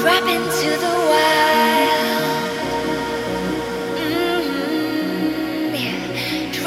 into the wild. Mm-hmm.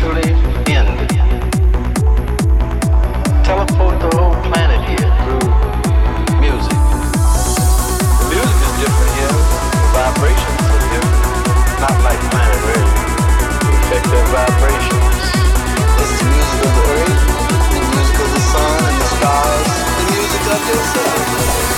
Actually, end. Teleport the whole planet here through music. The music is different here. The vibrations are different. Not like planet Earth. Effective vibrations. It's the music of the earth, the music of the sun and the stars, the music of yourself.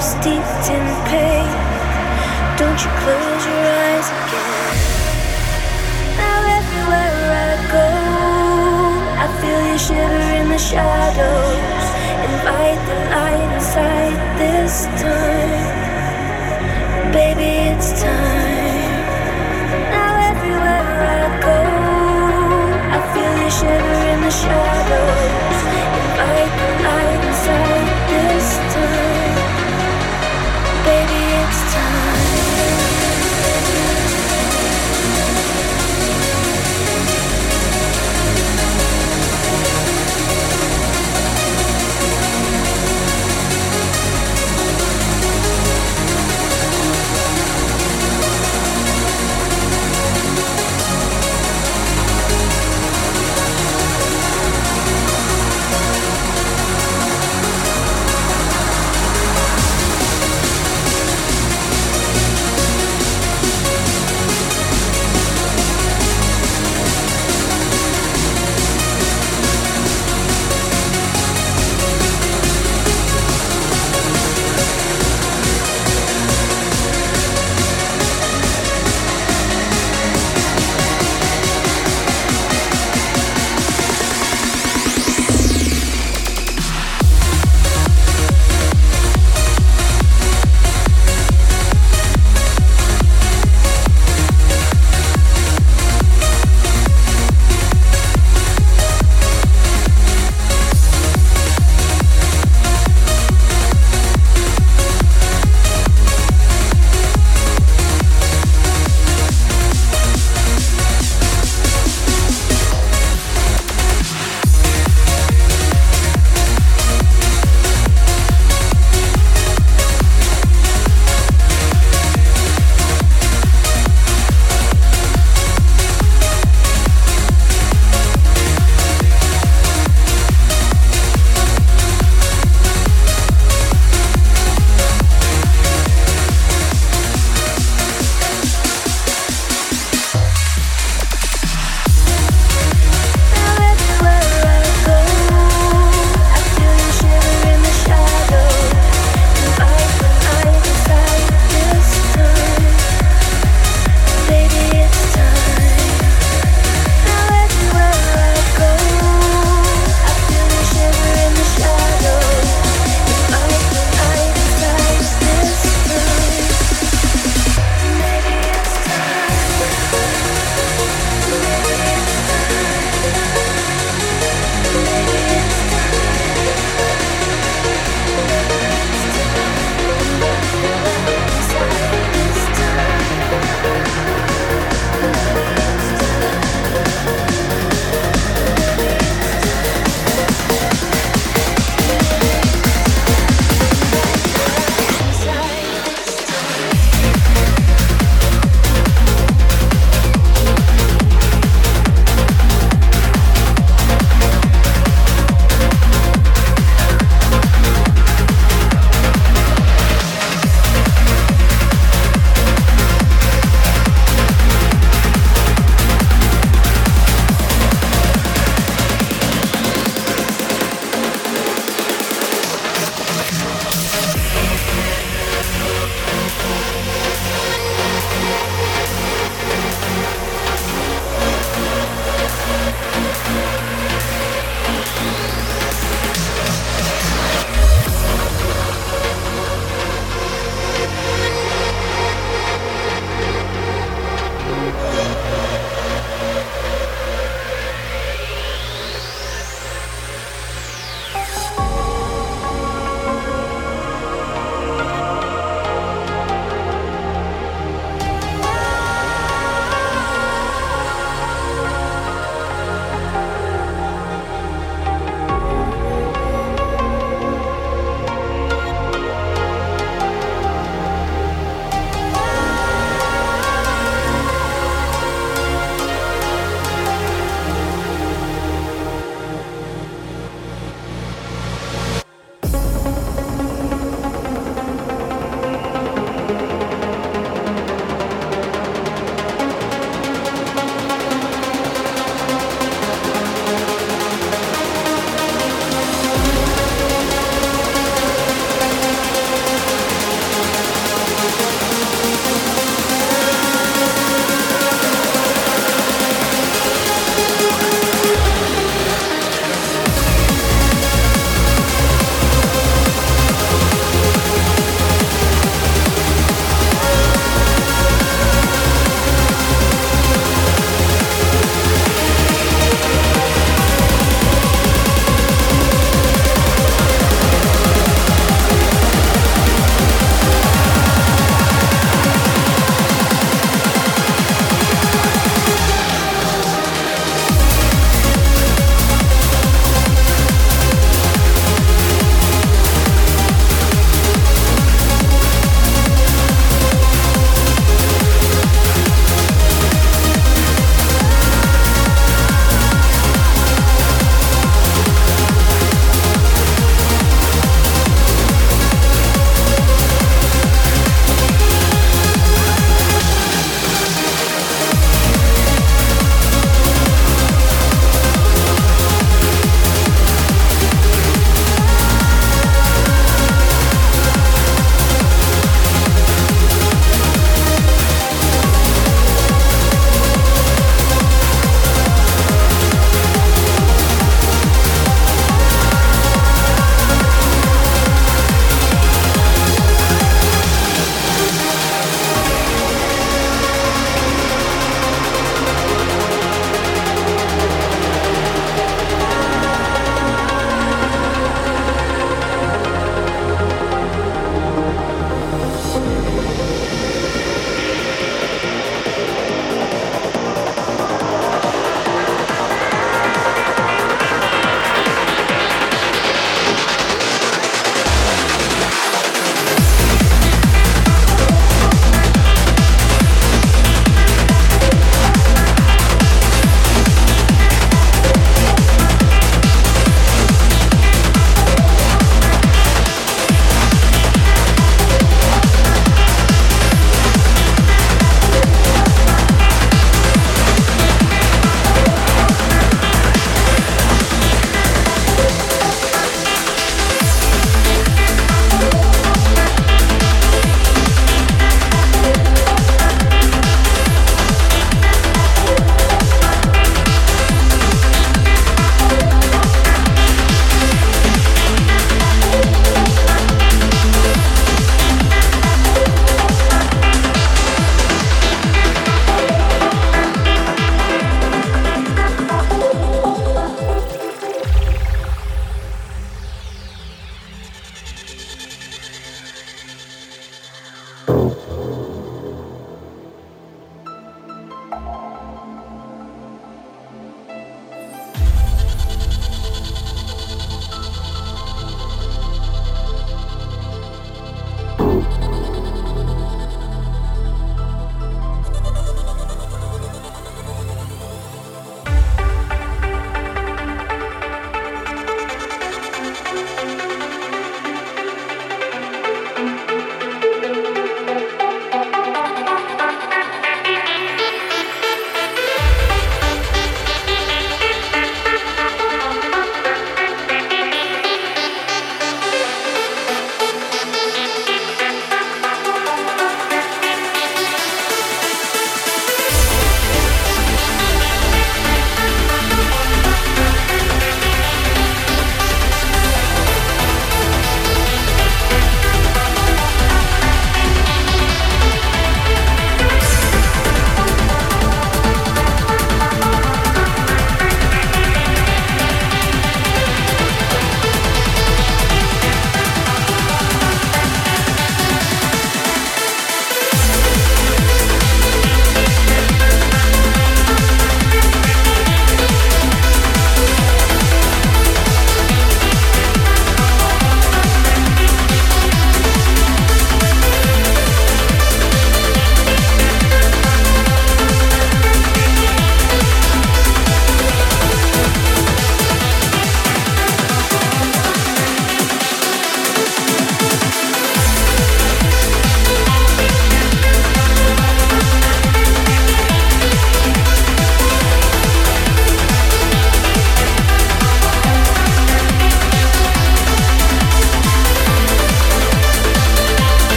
steeped in pain. Don't you close your eyes again. Now everywhere I go, I feel you shiver in the shadows. Invite the light inside this time. Baby, it's time. Now everywhere I go, I feel you shiver in the shadows. Invite the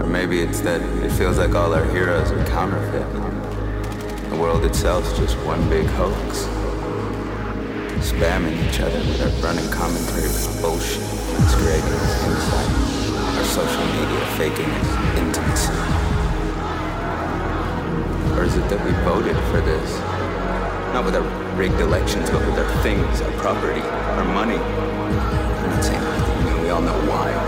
Or maybe it's that it feels like all our heroes are counterfeit. The world itself's just one big hoax. Spamming each other with our running commentary with bullshit, masquerading as insight. Our social media faking as intimacy. Or is it that we voted for this? Not with our rigged elections, but with our things, our property, our money. I'm not saying, we all know why.